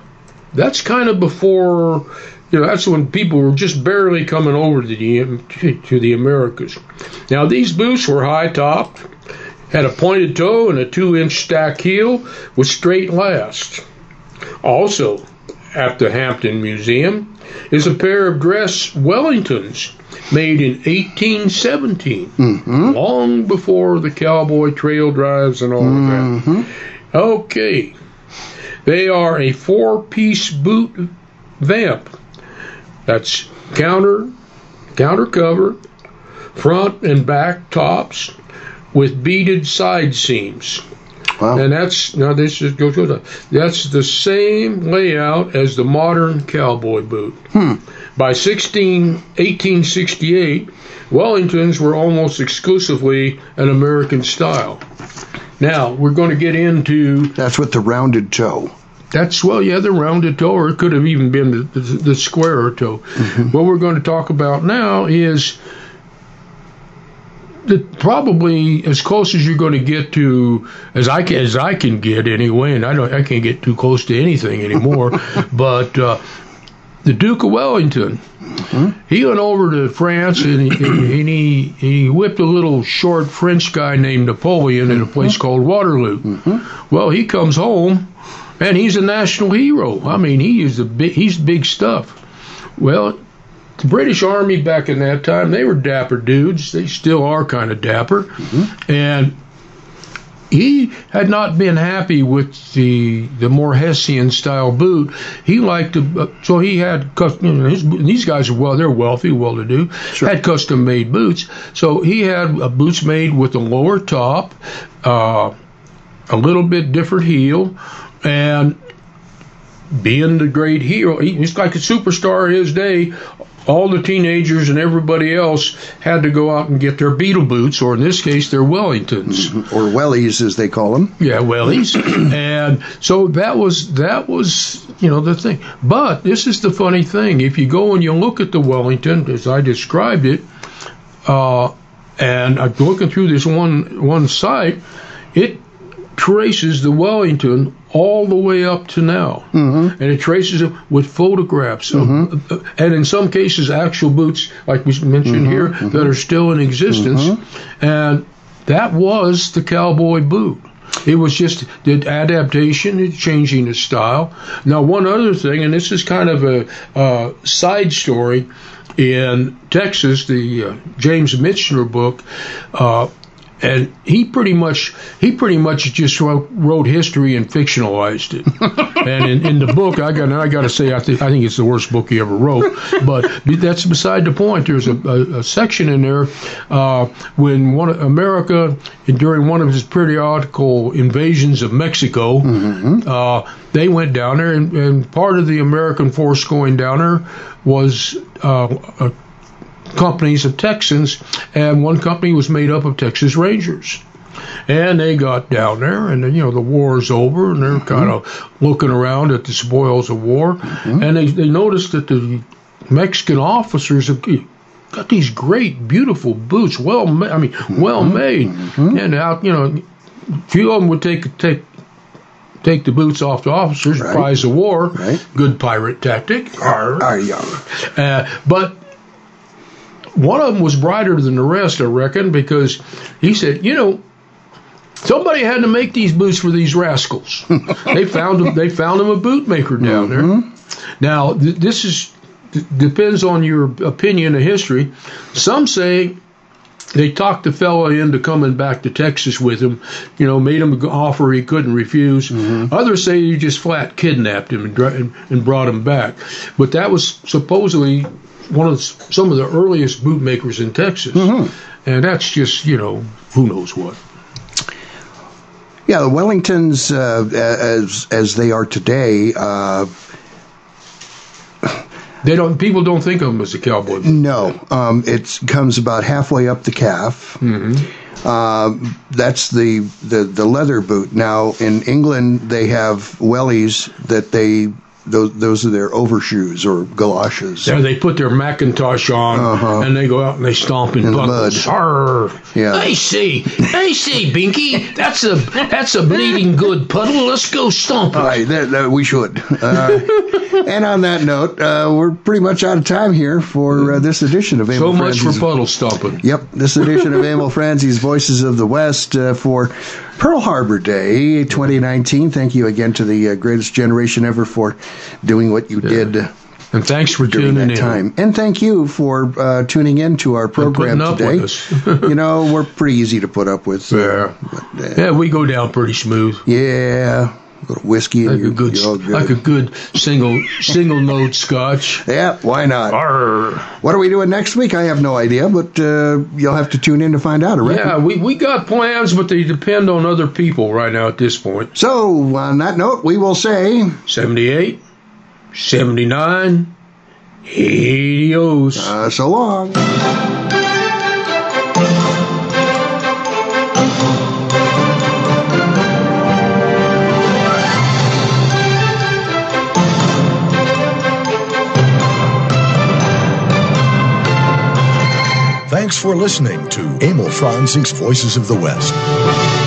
That's kind of before, you know, that's when people were just barely coming over to the to the Americas. Now these boots were high topped, had a pointed toe and a two inch stack heel with straight last. Also, at the Hampton Museum is a pair of dress Wellingtons made in 1817, long before the cowboy trail drives and all of that. Okay. They are a four piece boot vamp. That's counter, counter cover, front and back tops with beaded side seams. Wow. And that's now this is goes on. That's the same layout as the modern cowboy boot. Hmm. By 16, 1868, Wellingtons were almost exclusively an American style. Now we're going to get into That's with the rounded toe. that's well, yeah, the rounded toe, or it could have even been the, the, the square toe. What we're going to talk about now is the, probably as close as you're going to get to as I can, as I can get anyway, and I don't I can't get too close to anything anymore. but uh, the Duke of Wellington, he went over to France and he, and he he whipped a little short French guy named Napoleon at a place called Waterloo. Well, he comes home and he's a national hero. I mean, he is a big he's big stuff. Well, the British Army back in that time, they were dapper dudes. They still are kind of dapper. And he had not been happy with the the more Hessian style boot. He liked to, uh, so he had you know, his, these guys are well, they're wealthy, well to do, had custom made boots. So he had uh, boots made with a lower top, uh, a little bit different heel, and being the great hero, he was like a superstar of his day. All the teenagers and everybody else had to go out and get their Beatle boots, or in this case, their Wellingtons. Or wellies, as they call them. Yeah, wellies. and so that was that was you know the thing. But this is the funny thing: if you go and you look at the Wellington as I described it, uh, and I'm looking through this one one site, it traces the Wellington all the way up to now, mm-hmm. and it traces it with photographs, of, and in some cases, actual boots, like we mentioned here, that are still in existence, and that was the cowboy boot. It was just the adaptation, it's changing the style. Now, one other thing, and this is kind of a uh, side story. In Texas, the uh, James Michener book, uh, and he pretty much he pretty much just wrote, wrote history and fictionalized it. and in, in the book, I got I got to say I think I think it's the worst book he ever wrote. But that's beside the point. There's a, a, a section in there uh, when one America during one of his periodical invasions of Mexico, uh, they went down there, and, and part of the American force going down there was. Uh, a companies of Texans, and one company was made up of Texas Rangers. And they got down there, and you know the war's over, and they're mm-hmm. kind of looking around at the spoils of war, mm-hmm. and they they noticed that the Mexican officers have got these great, beautiful boots, well, ma- I mean, mm-hmm. well made, and out, you know, a few of them would take take take the boots off the officers, Right. prize of war, good pirate tactic. Arr. Uh, but one of them was brighter than the rest, I reckon, because he said, you know, somebody had to make these boots for these rascals. they found them, they found them a bootmaker down there. Mm-hmm. Now, th- this is d- depends on your opinion of history. Some say they talked the fellow into coming back to Texas with him, you know, made him an offer he couldn't refuse. Mm-hmm. Others say he just flat kidnapped him and, and brought him back. But that was supposedly one of the, some of the earliest bootmakers in Texas. And that's just, you know, who knows what. Yeah, the Wellingtons, uh, as as they are today, uh, They don't. People don't think of them as a cowboy. no, um, it comes about halfway up the calf. Uh, that's the, the the leather boot. Now in England they have wellies that they those those are their overshoes or galoshes. Yeah, they put their Macintosh on and they go out and they stomp in, Uh-huh. In the puddles. mud. Yeah. Hey, see, hey, see, Binky, that's a that's a bleeding good puddle. Let's go stomp it. All right, that, that we should. Uh, and on that note, uh, we're pretty much out of time here for uh, this edition of So Emil much for puddle stomping. Yep, this edition of Emil Franzi's Voices of the West uh, for Pearl Harbor Day 2019. Thank you again to the uh, greatest generation ever for doing what you did. And thanks for during tuning that in. time. And thank you for uh, tuning in to our program today. you know, we're pretty easy to put up with. uh, Yeah. Yeah, we go down pretty smooth. Yeah, a little whiskey and Like you're, a good, you're all good. like a good single single note scotch. Yeah, why not? Arr. What are we doing next week? I have no idea, but uh, you'll have to tune in to find out. I reckon. Yeah, we, we got plans, but they depend on other people right now at this point. So, on that note, we will say 78, 79, adios. uh, so long. Thanks for listening to Emil Franzi's Voices of the West.